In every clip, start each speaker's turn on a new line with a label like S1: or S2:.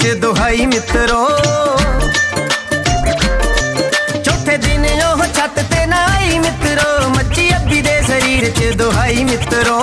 S1: च दुहाई मित्रों
S2: चौथे दिन
S3: ओह छत ते
S4: नाई मित्रों मच्छी अभी दे
S5: शरीर च दुहाई मित्रों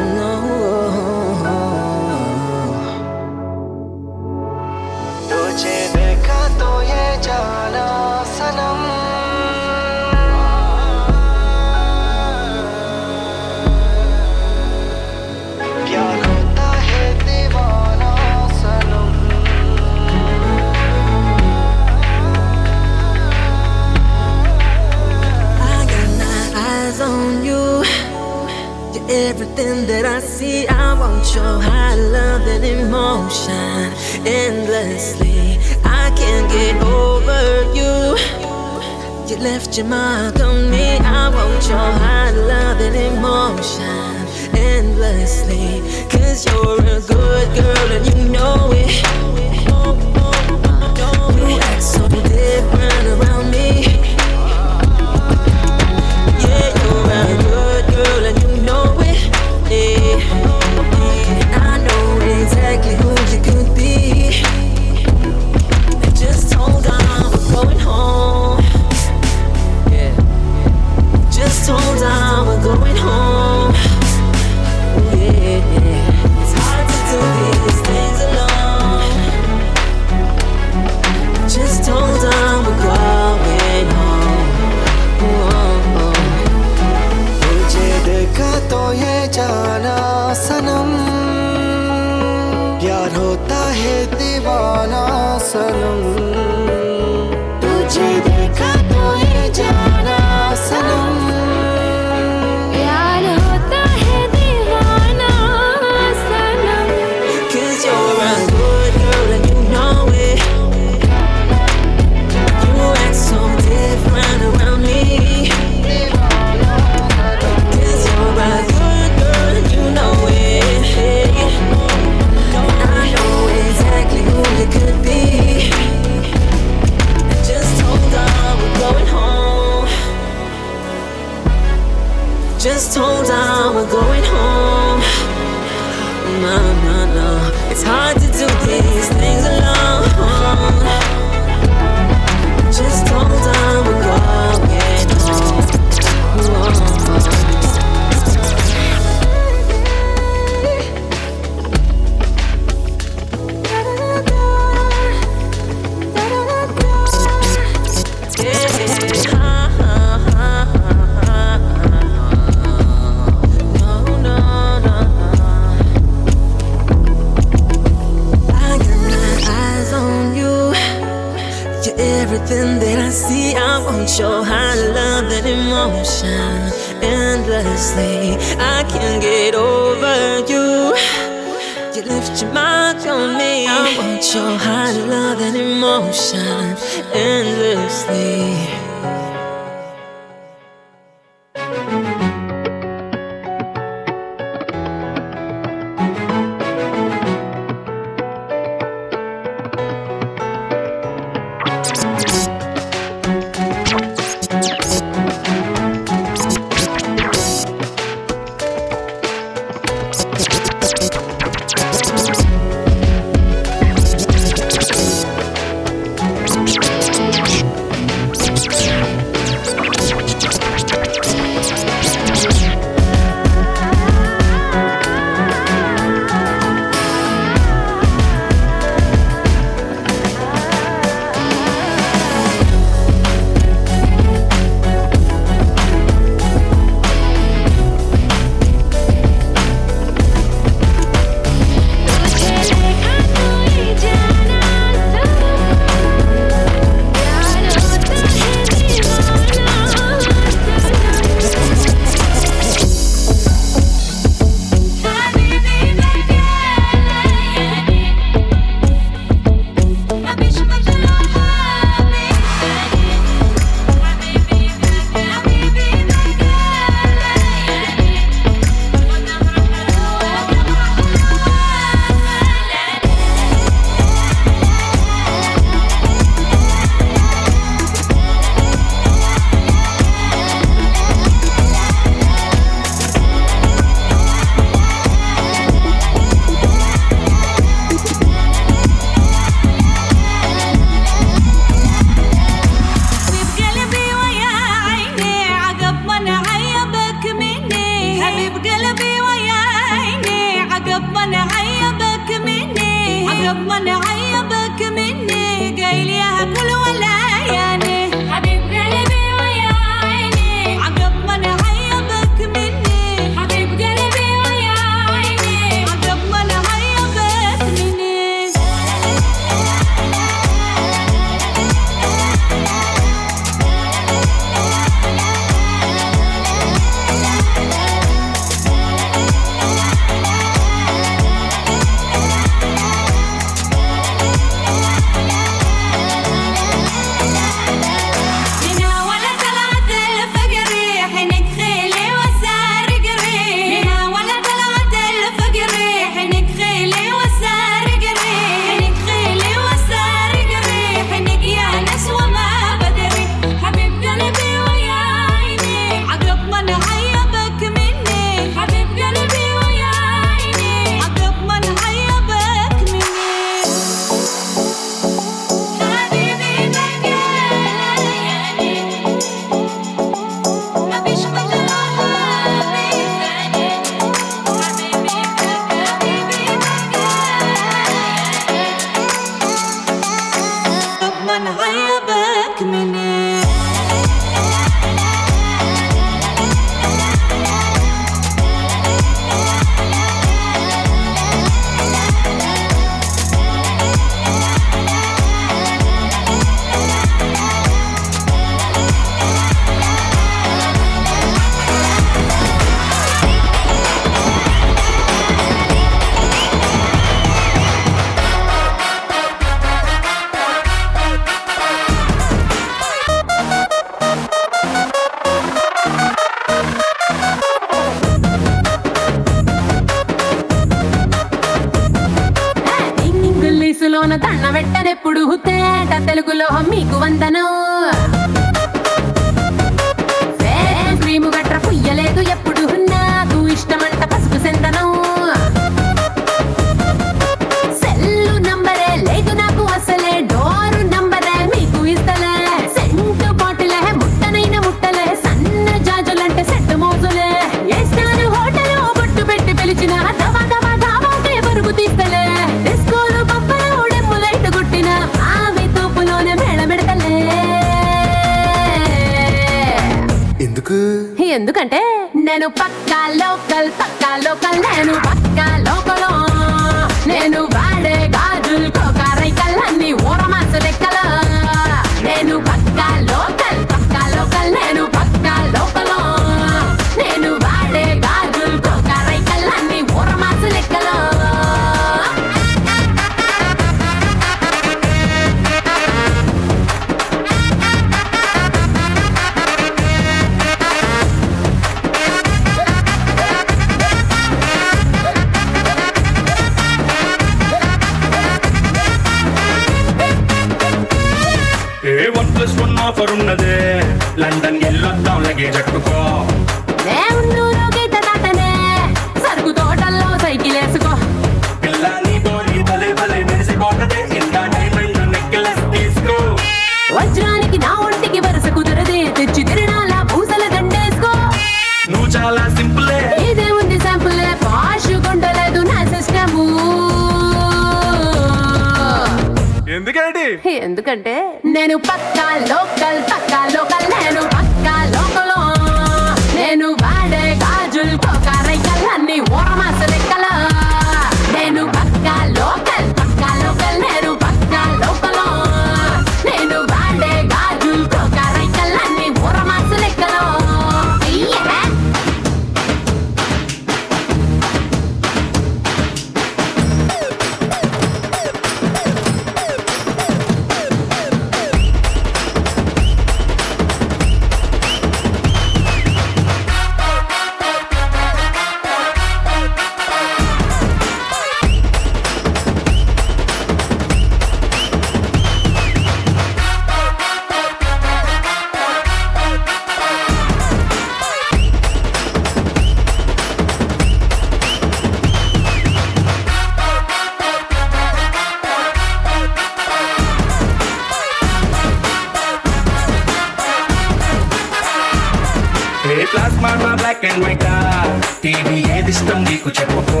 S5: టీవీ ఏదిష్టం నీకు చెప్పుకో.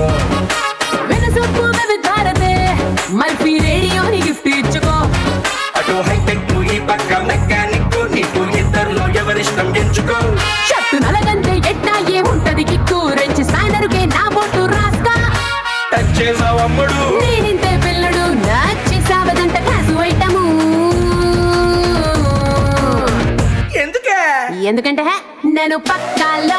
S6: వినసొప్పు వివిధారతే మల్పి రేడియోని గిఫ్ట్ ఇచ్చుకో.
S5: అటు హైటెక్ ఈ పక్క మెకానిక్ నీకు ఎవరిష్టం ఎంచుకో.
S6: షట్టు నలగంటే ఎట్టా ఏముంటది కిక్కు? రెంచి నా బోటు రాస్తా.
S5: టచ్ చేసావు అమ్ముడు?
S6: నేనింతే పిల్లడు నచ్చేసావదంట క్లాసు ఐటము.
S5: ఎందుకే?
S6: ఎందుకంటే నేను
S7: పక్కాలో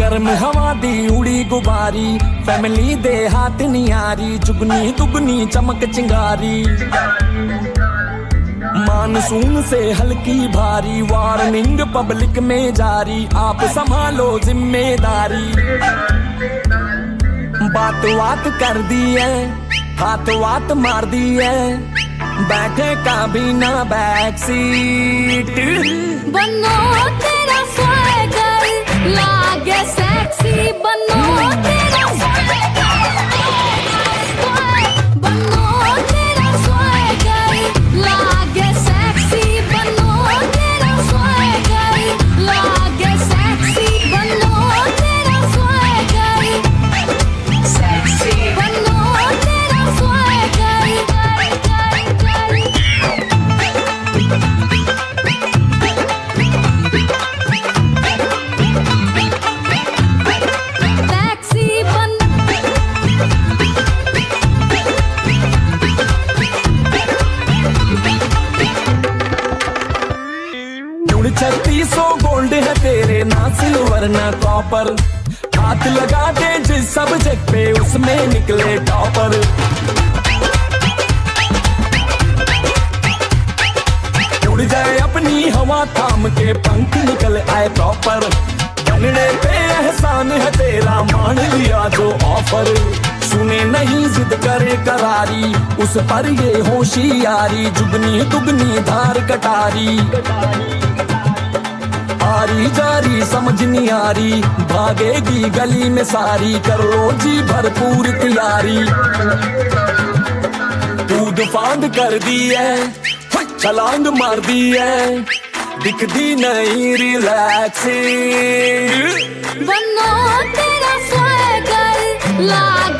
S8: गर्म हवा दी उड़ी गुबारी फैमिली दे हाथ नियारी जुगनी दुगनी चमक चिंगारी मानसून से हल्की भारी वार्निंग पब्लिक में जारी आप संभालो ज़िम्मेदारी बात बात कर दी है हाथ बात मार दी है बैठे का भी ना बैक सीट
S6: बनोते लागे सेक्सी बनो तेरा।
S8: ना सिल्वर ना कॉपर हाथ लगा दे जिस सब्जेक्ट पे उसमें निकले टॉपर उड़ जाए अपनी हवा थाम के पंख निकल आए प्रॉपर बनने पे एहसान है तेरा मान लिया जो ऑफ़र सुने नहीं जिद करे करारी उस पर ये होशियारी जुगनी दुगनी धार कटारी, कटारी। आरी जारी समझ नहीं आ रही। भागेगी गली में सारी कर जी भरपूर तैयारी। कूद फांद कर दी है छलांग मार दी है। दिखदी नहीं रिलैक्सिंग
S6: बनो तेरा swagger, लागे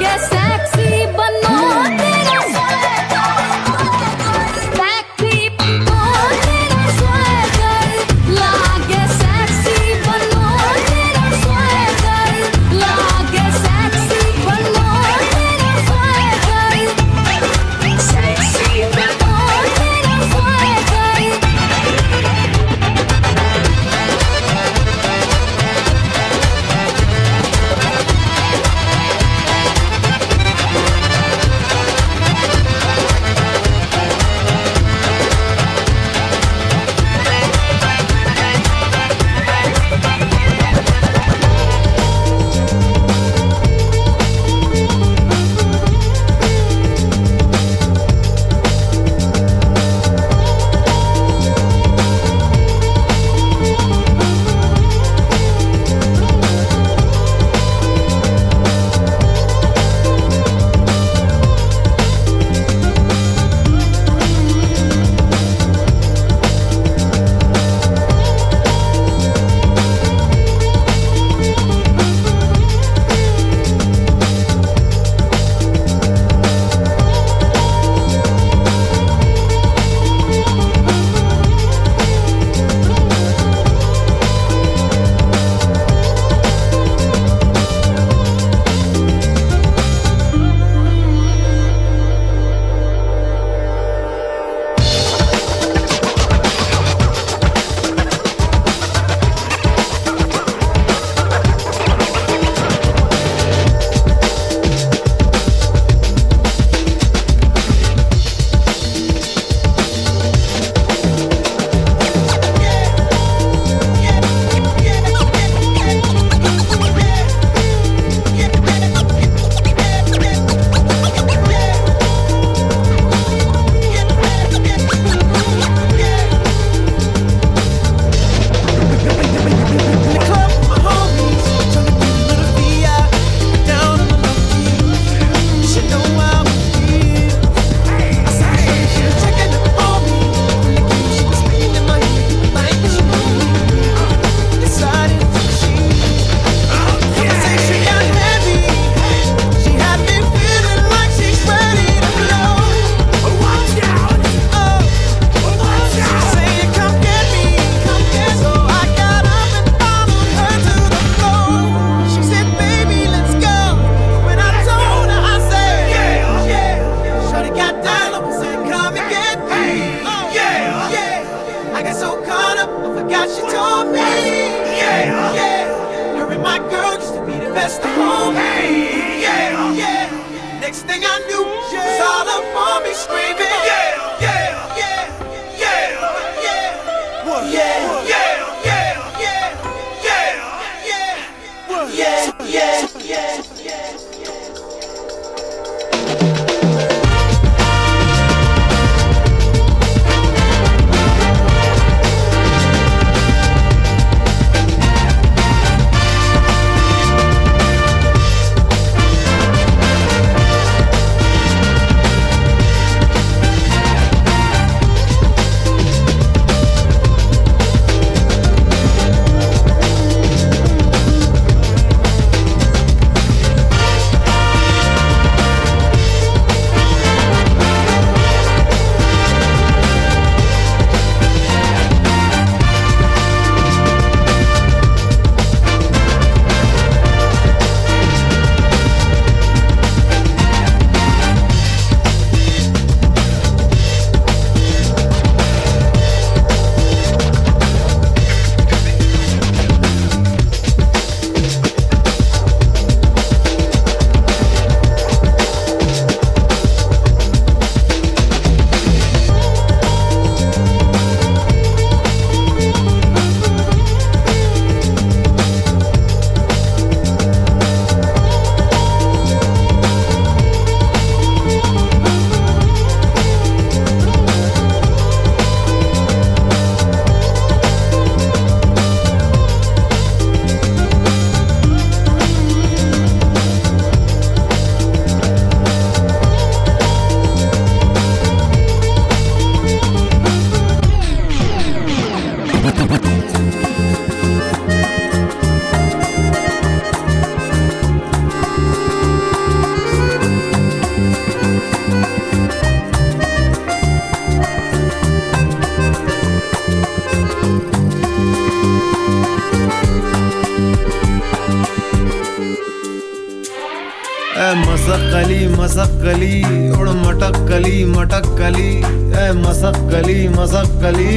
S9: कली उड़ मटक कली मटक कली ऐ मसक कली मसक कली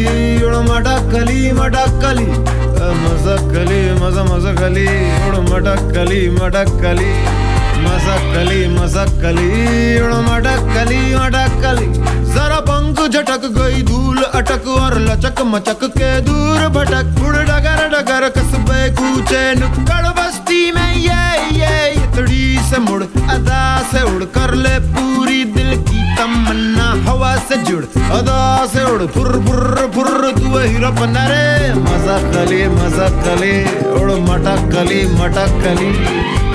S9: उड़ मटक कली मटक कली ऐ मसक कली
S2: मस मस कली उड़ मटक कली मटक कली मसक कली मसक कली उड़ मटक कली मटक कली जरा पंख झटक गई, धूल अटक, और लचक मचक के दूर भटक। उड़ डगर डगर कसबे कूचे नुक्कड़ से मुड़, अदा से उड़, कर ले पूरी दिल की तमन्ना, हवा से जुड़, अदा से उड़, फुर फुर फुर, तू हीरो बना रे। मज़ा कली मज़ा कली, उड़ मटक कली मटक कली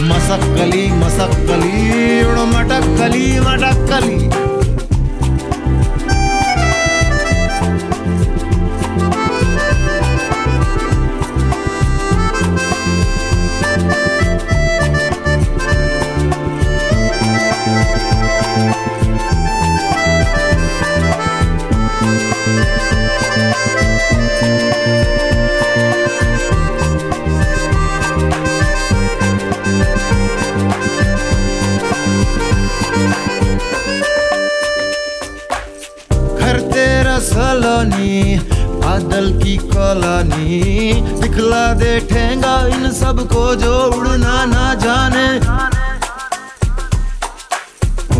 S2: मसक कली मसक कली, उड़ मटक कली मटक कली। बादल की कॉलोनी। दिखला दे ठेंगा इन सबको जो उड़ना ना जाने।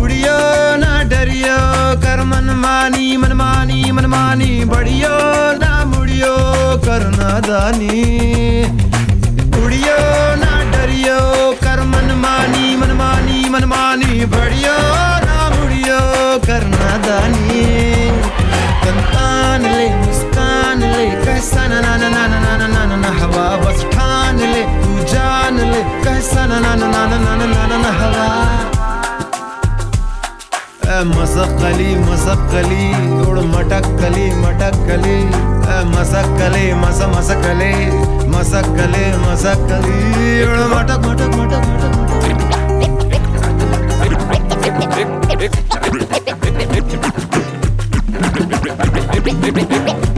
S2: उड़ियो ना डरियो, कर मनमानी मनमानी मनमानी बढ़ियो ना मुड़ियो करना दानी। उड़ियो ना डरियो, कर मनमानी मनमानी मनमानी बढ़ियो ना मुड़ियो करना दानी। कंतान ले मुस्कान ले कैसा ना ना ना ना ना ना ना ना ना हवा बस ठान ले तू जान ले कैसा ना ना ना ना ना ना ना ना ना हवा ए मसक्कली मसक्कली उड़ मटक्कली मटक्कली ए मसक्कली मस मसक्कली मसक्कली मसक्कली उड़ मटक मटक मटक मटक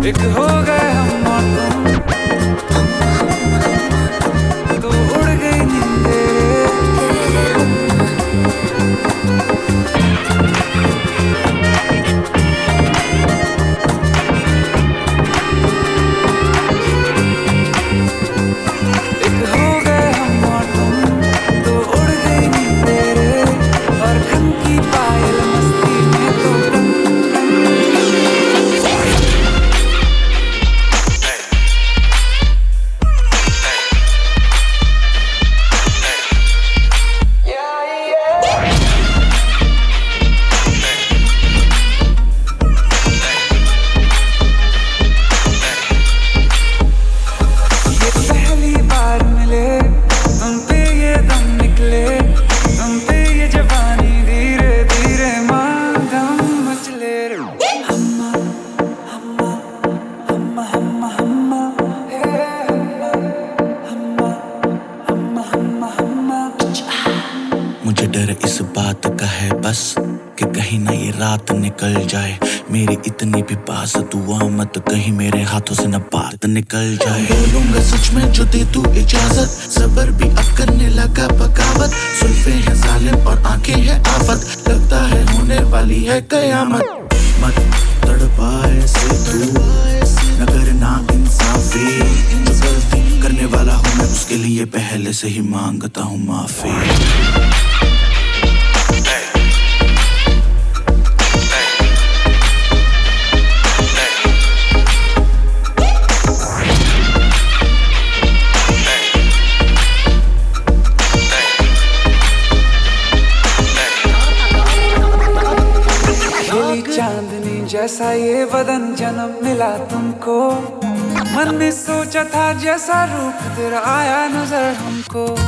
S10: एक हो गए हम तुम।
S11: जैसा रूप तेरा आया नज़र हमको।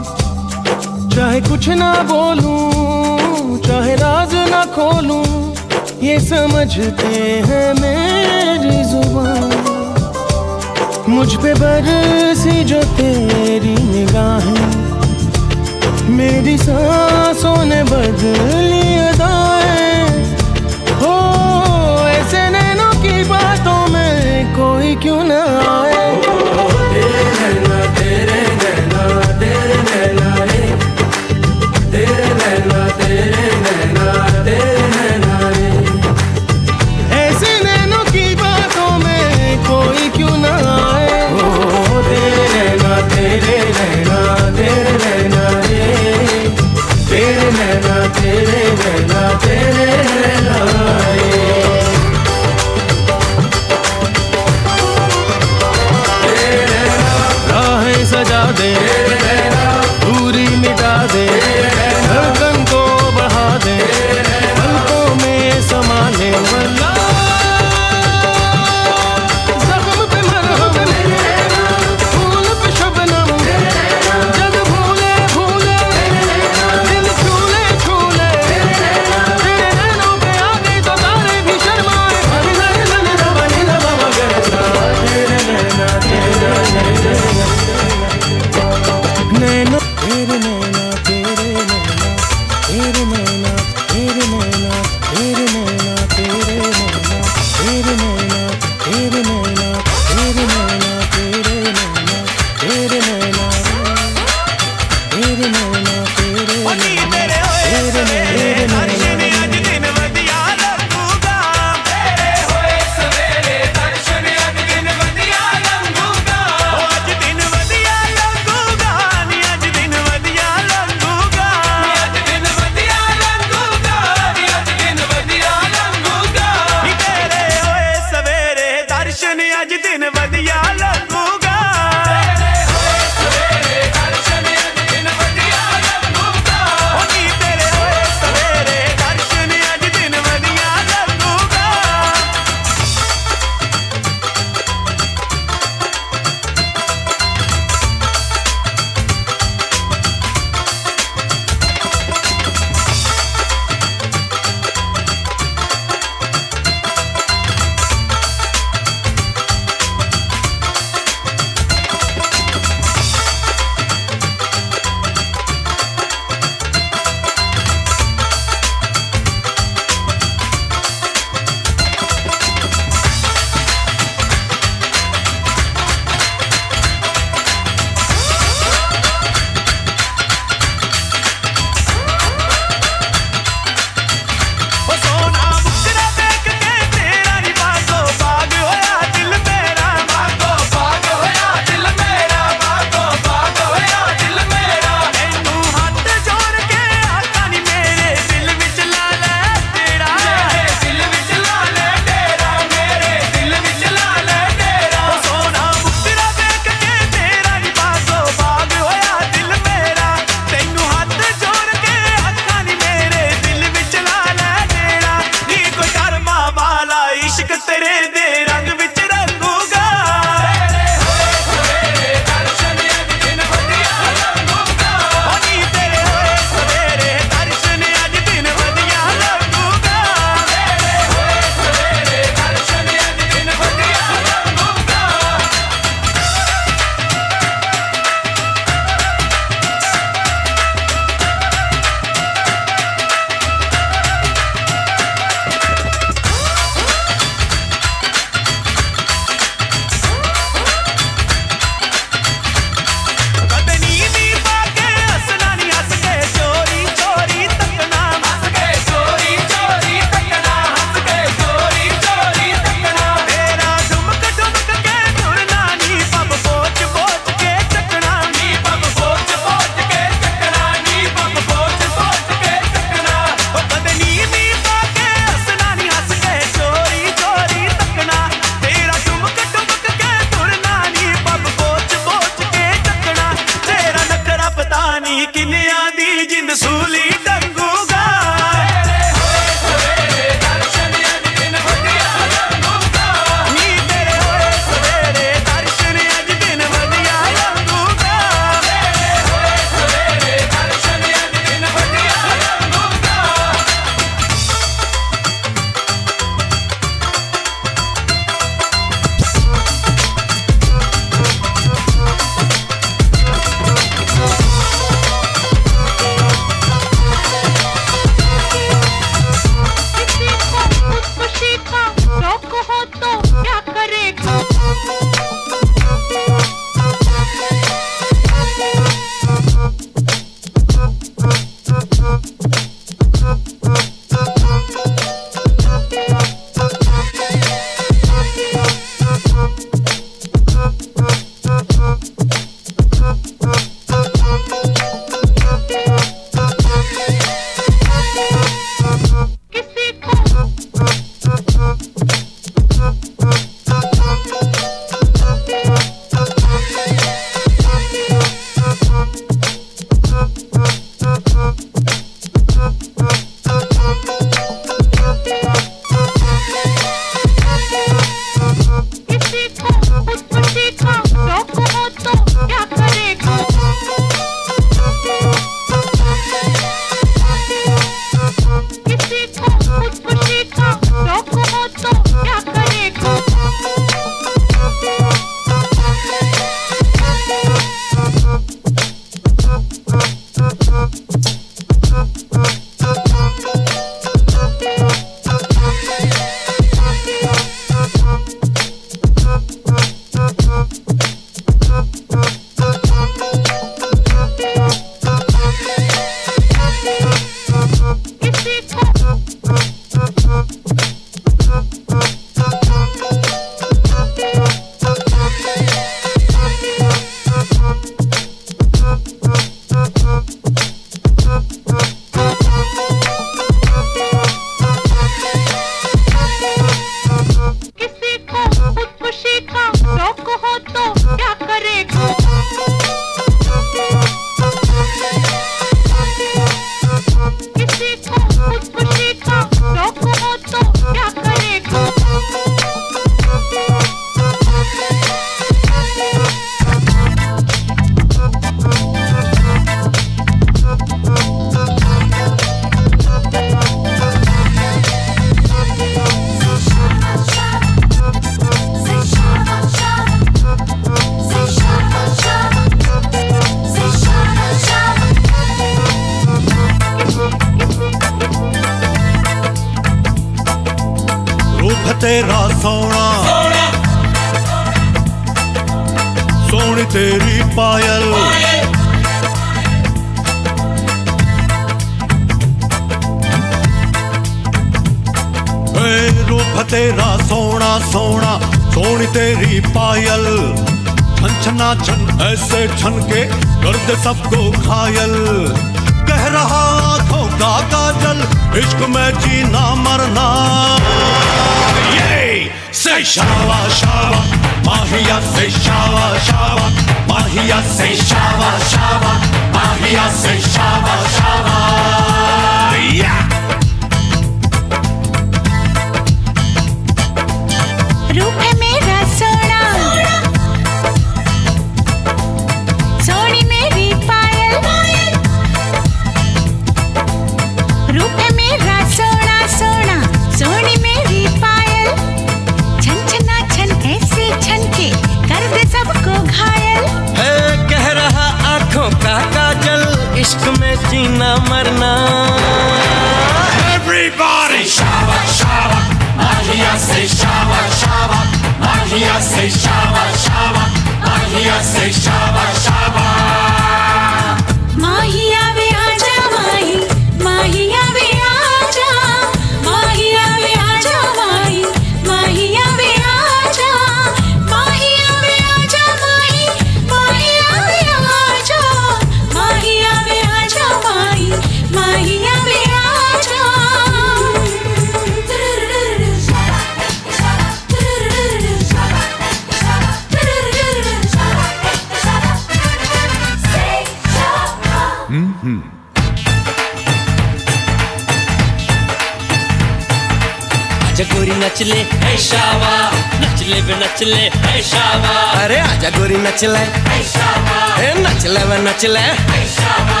S12: आजा
S11: गोरी नच ले ऐ शावा। नच ले वे नचले ऐ शावा।
S13: अरे आजा गोरी नच ले
S11: ऐ शावा।
S13: ए नच ले वे नच ले।
S11: ऐ शावा।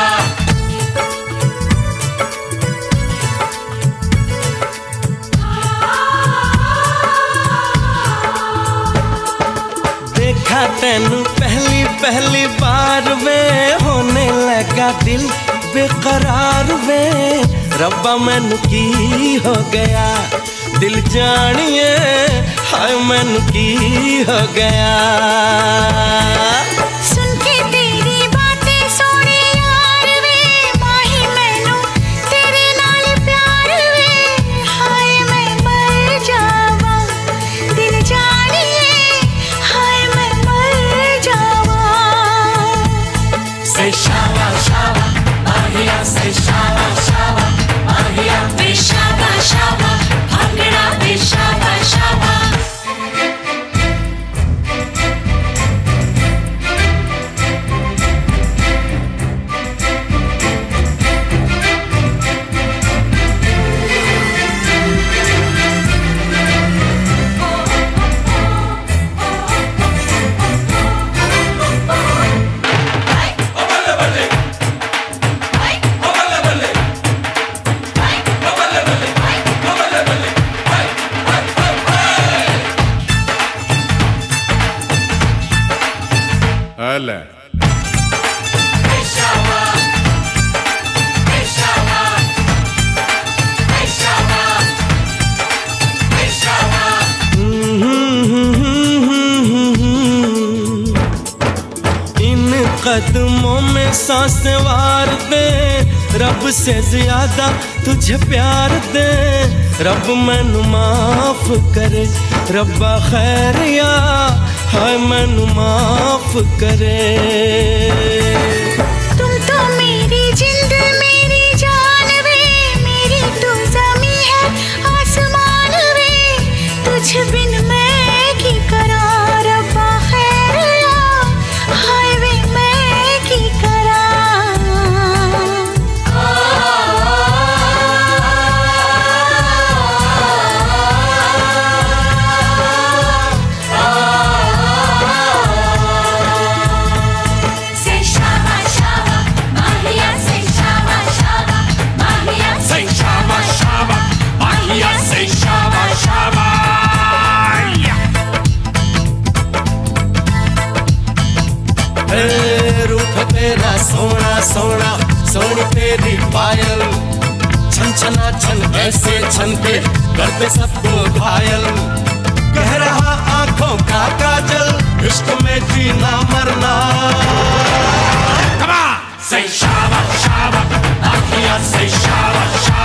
S13: देखा तेनू पहली पहली बार वे होने लगा दिल बेकरार वे। रब्बा मैनू की हो गया? दिल जानिए हाय मन की हो गया।
S12: सुन
S13: रब से ज़्यादा तुझे प्यार दे। रब मैनू माफ़ करे। रब्बा खैर या हाय मैनू माफ़ करे।
S12: तो
S13: सोना सोना सोनी तेरी पायल छन छना छन ऐसे छन के करते सबको घायल कह रहा आँखों का काजल इश्क में जीना मरना
S14: Come on. Say shaba shaba. Mahia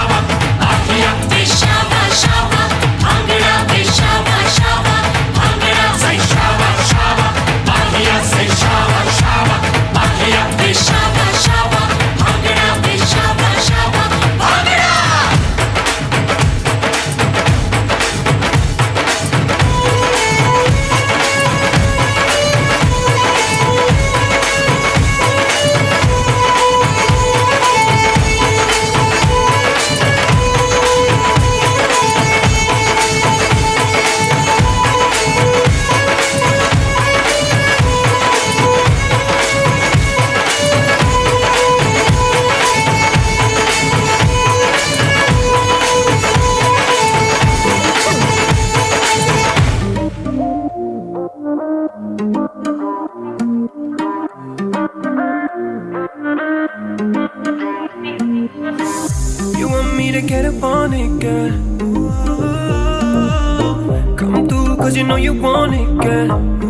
S15: know you want it, girl.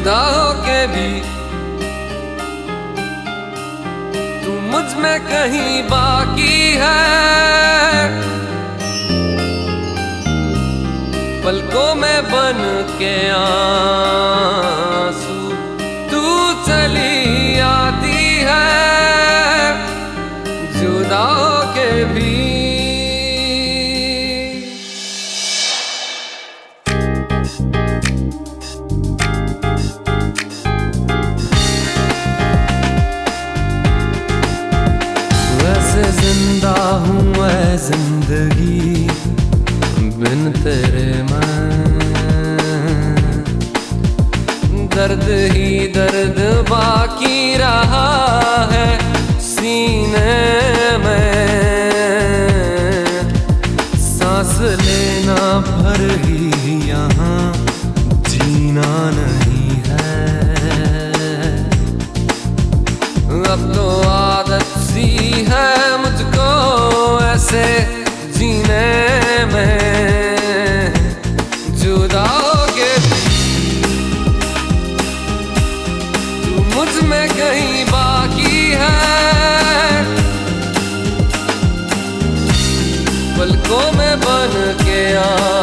S15: जुदा हो के
S16: भी। तू मुझमें कहीं बाकी है। पलकों में बन के आस। दर्द बाकी रहा है सीने के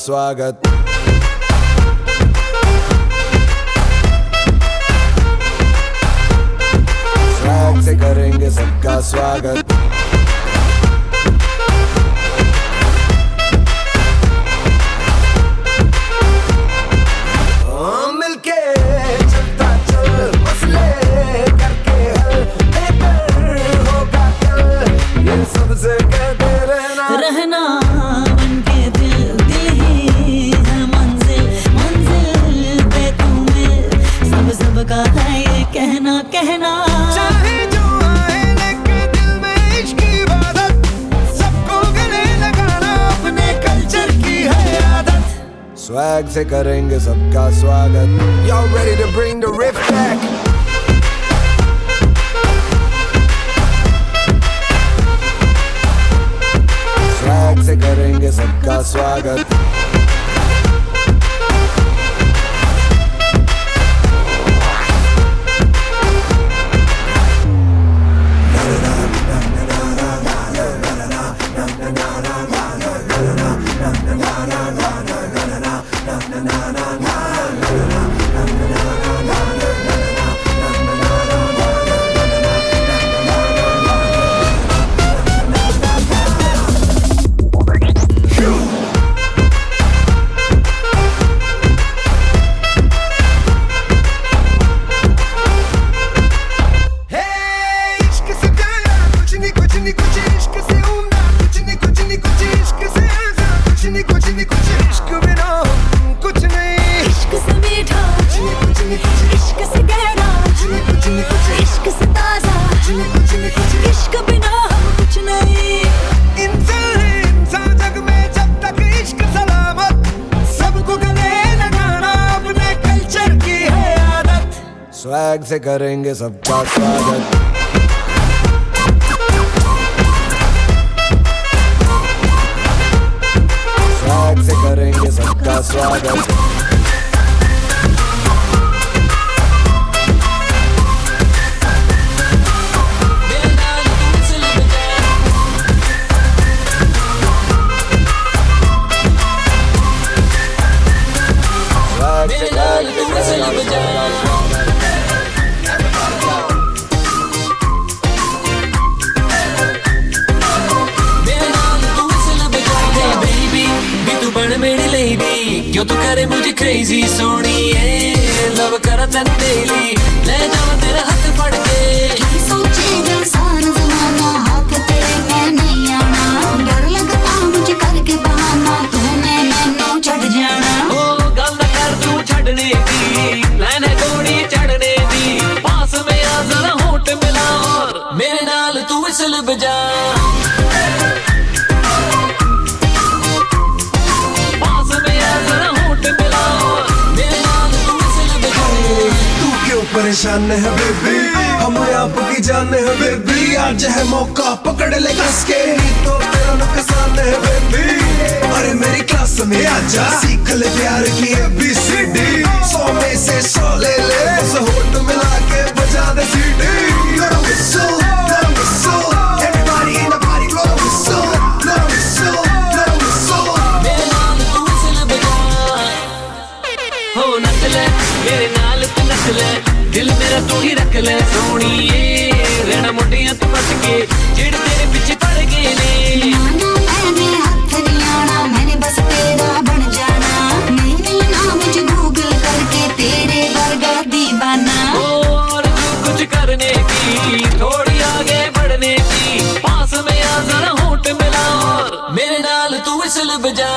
S16: swagat से
S9: करेंगे सबका स्वागत
S17: Y'all ready to bring the riff back?
S8: as a lady क्यों तू करे मुझे crazy? सोनिए love करा तैਨੂੰ daily ले जावा तेरा हाथ फड़ के।
S18: सोचेगा सारा जमाना हाथ तेरे में नहीं आना। डर लगता मुझे करके बहाना तूने मैनू छड़ जाना।
S8: ओ गल कर तू छड़ने दी प्लान है गोड़ी चढ़ने दी। पास में आ जरा होठ मिला और मेरे नाल तू विसल बजा
S19: परेशान है बेबी हम आपकी जान है बेबी आज है मौका पकड़ ले कस के। तो तेरा नुकसान है बेबी अरे मेरी क्लास में आजा सीख ले प्यार की एबीसीडी सौ में से सौ ले ले। होठ मिला के बजा दे
S8: नाल तू दिल मेरा तू ही रख ले सोनिए। रहना मुंडियाँ तू बच के जेड़ तेरे पीछे पड़ गए ने।
S18: मैंने हाथ नहीं आना मैंने बस तेरा बन जाना। नहीं मिलना मुझे गूगल करके तेरे वर्गा दीवाना।
S8: और जो कुछ करने की थोड़ी आगे बढ़ने की। पास में आ जरा होठ मिला और मेरे नाल तू विसल बजा।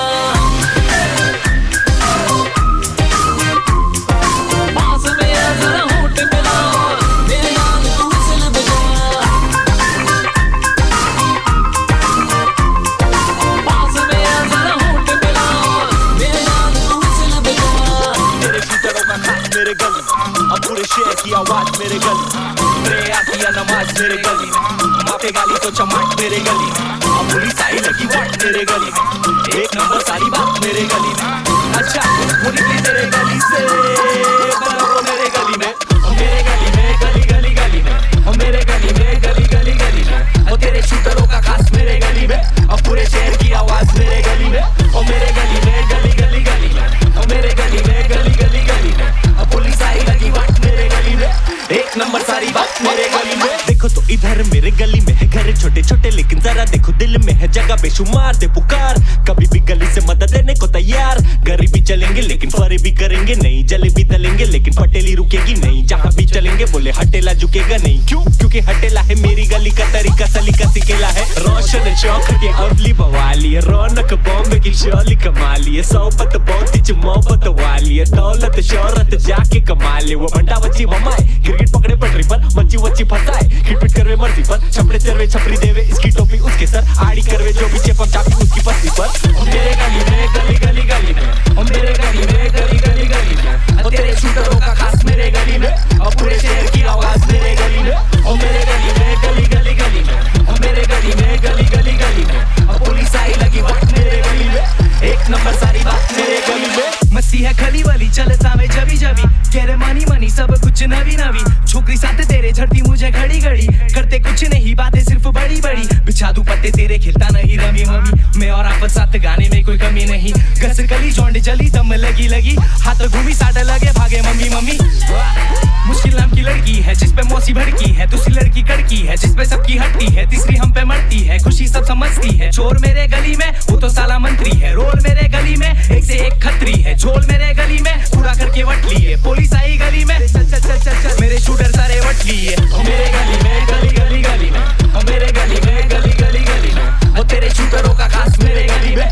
S8: मेरे
S20: गली। रे आती है नमाज़ मेरे गली। माफे गाली तो चमाट मेरे गली। अब पुलिस आई लगी वाट मेरे गली एक नंबर सारी बात मेरे गली अच्छा वो तेरे गली से जगह बेशुमार दे पुकार। कभी भी गली से मदद लेने को तैयार। गरीबी चलेंगे, लेकिन फरे भी करेंगे। नहीं जलेबी तलेंगे, लेकिन पटेली रुकेगी नहीं। जहाँ भी चलेंगे, बोले हटेला झुकेगा नहीं। क्यों? क्योंकि हटेला है मेरी गली का तरीका, सलीका सिकेला है। रोशन चौक के अवली बवाली है। रौनक बॉम्बे की शोली कमाली है। सोबत बहुत ही मोहब्बत वाली है। दौलत, शोहरत जाके कमा ले वो बंडा बच्ची ममाए क्रिकेट पकड़े पटरी पर मच्छी वच्ची फंसाए। खिटपिट करवे मर्ज़ी पर, छपड़े चरवे छपरी देवे। इसकी टोपी उसके सर, आड़ी करवे। जो भी चेपम चापी उसकी पत्नी पर। गली में, गली गली गली में। ओ मेरे गली में, गली गली गली में। तेरे शूटरों का खास मेरे गली में। और पूरे शहर की आवाज़ मेरे गली में। और मेरे गली में, गली गली गली में। और मेरे गली में, गली गली गली में। और पुलिस आई लगी वक्त मेरे गली में। एक नंबर सारी बात मेरे गली में।
S21: मस्ती है खली वाली चल सावे जबी जबी कुछ नवी नवी। छोकरी साथ तेरे झड़ती, मुझे घड़ी घड़ी। करते कुछ नहीं, बातें सिर्फ़ बड़ी बड़ी। बिछा दू पत्ते तेरे, खिलता नहीं रमी मम्मी मैं और आप साथ गाने में कोई कमी नहीं। गस गली जोंड जली, दम लगी लगी। हाथ घूमी साट लगे, भागे मम्मी मम्मी। मुश्किल नाम की लड़की है, जिस पे मौसी भड़की है। दूसरी लड़की कड़की है, जिस पे सबकी हटती है। तीसरी हम पे मरती है, खुशी सब समझती है। चोर मेरे गली में, वो तो साला मंत्री है। रोल मेरे गली में, एक से एक खतरी है। झोल मेरे गली में, पूरा करके वट लिए। पुलिस आई गली में, चल चल चल चल चल मेरे शूटर सारे वट लिए
S20: मेरे गली में, गली गली गली में। मेरे गली में, गली गली गली में। और तेरे शूटरों का खास मेरे गली में।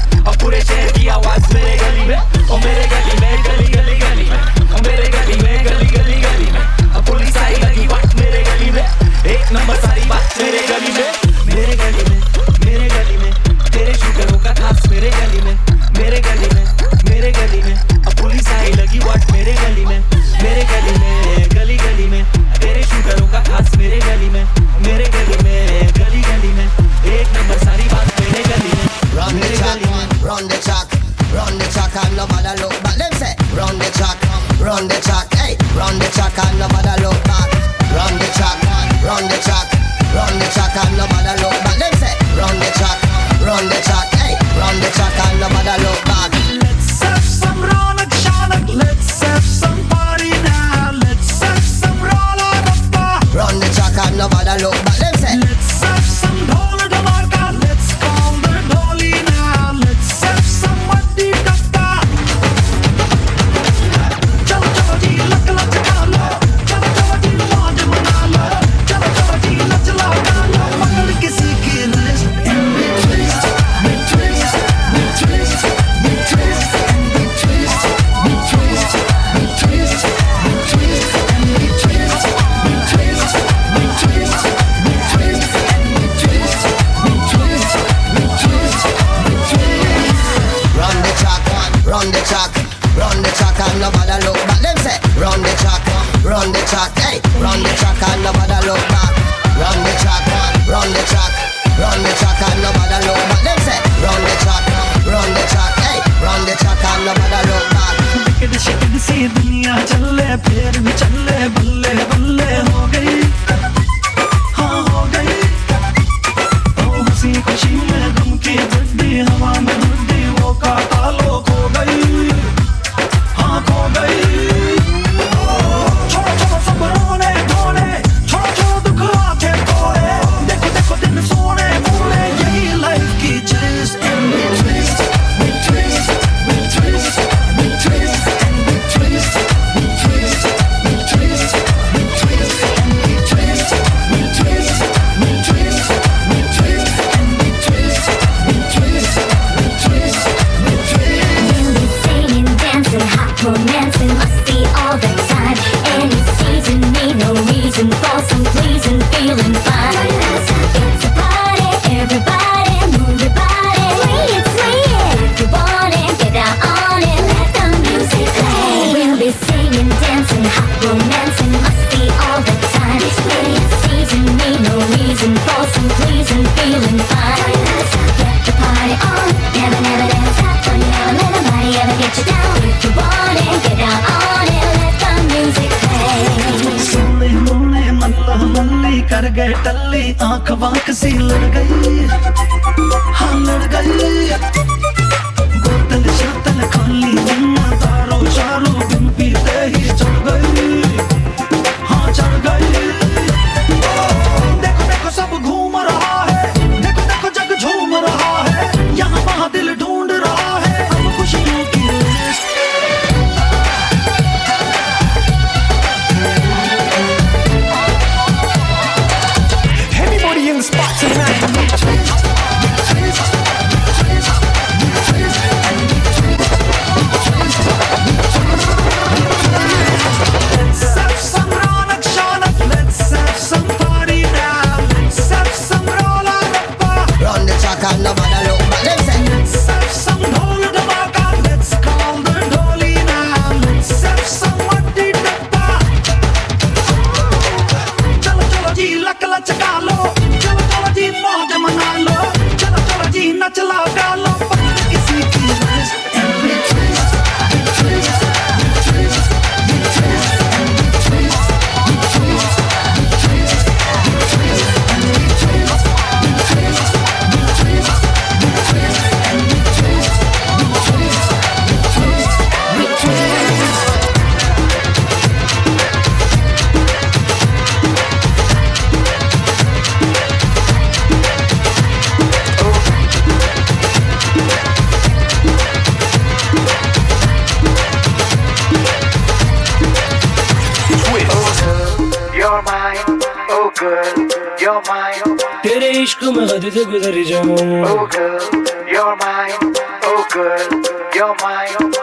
S22: से
S8: गुजर जाऊँ।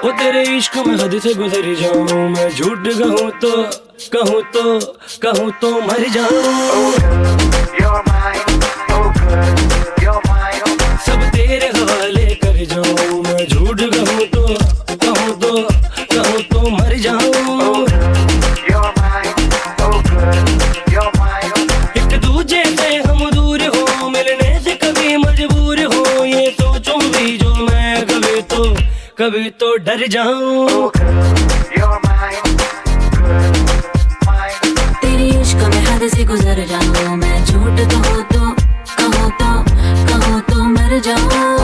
S8: वो तेरे इश्क में हद से गुजर जाऊँ। मैं झूठ कहूँ तो कहूँ तो कहूँ तो मर जाऊँ। कभी तो
S20: डर जाऊँ।
S17: तेरी इश्क में हद से गुजर जाऊँ। मैं झूठ कहो तो कहो तो कहो तो मर जाऊँ।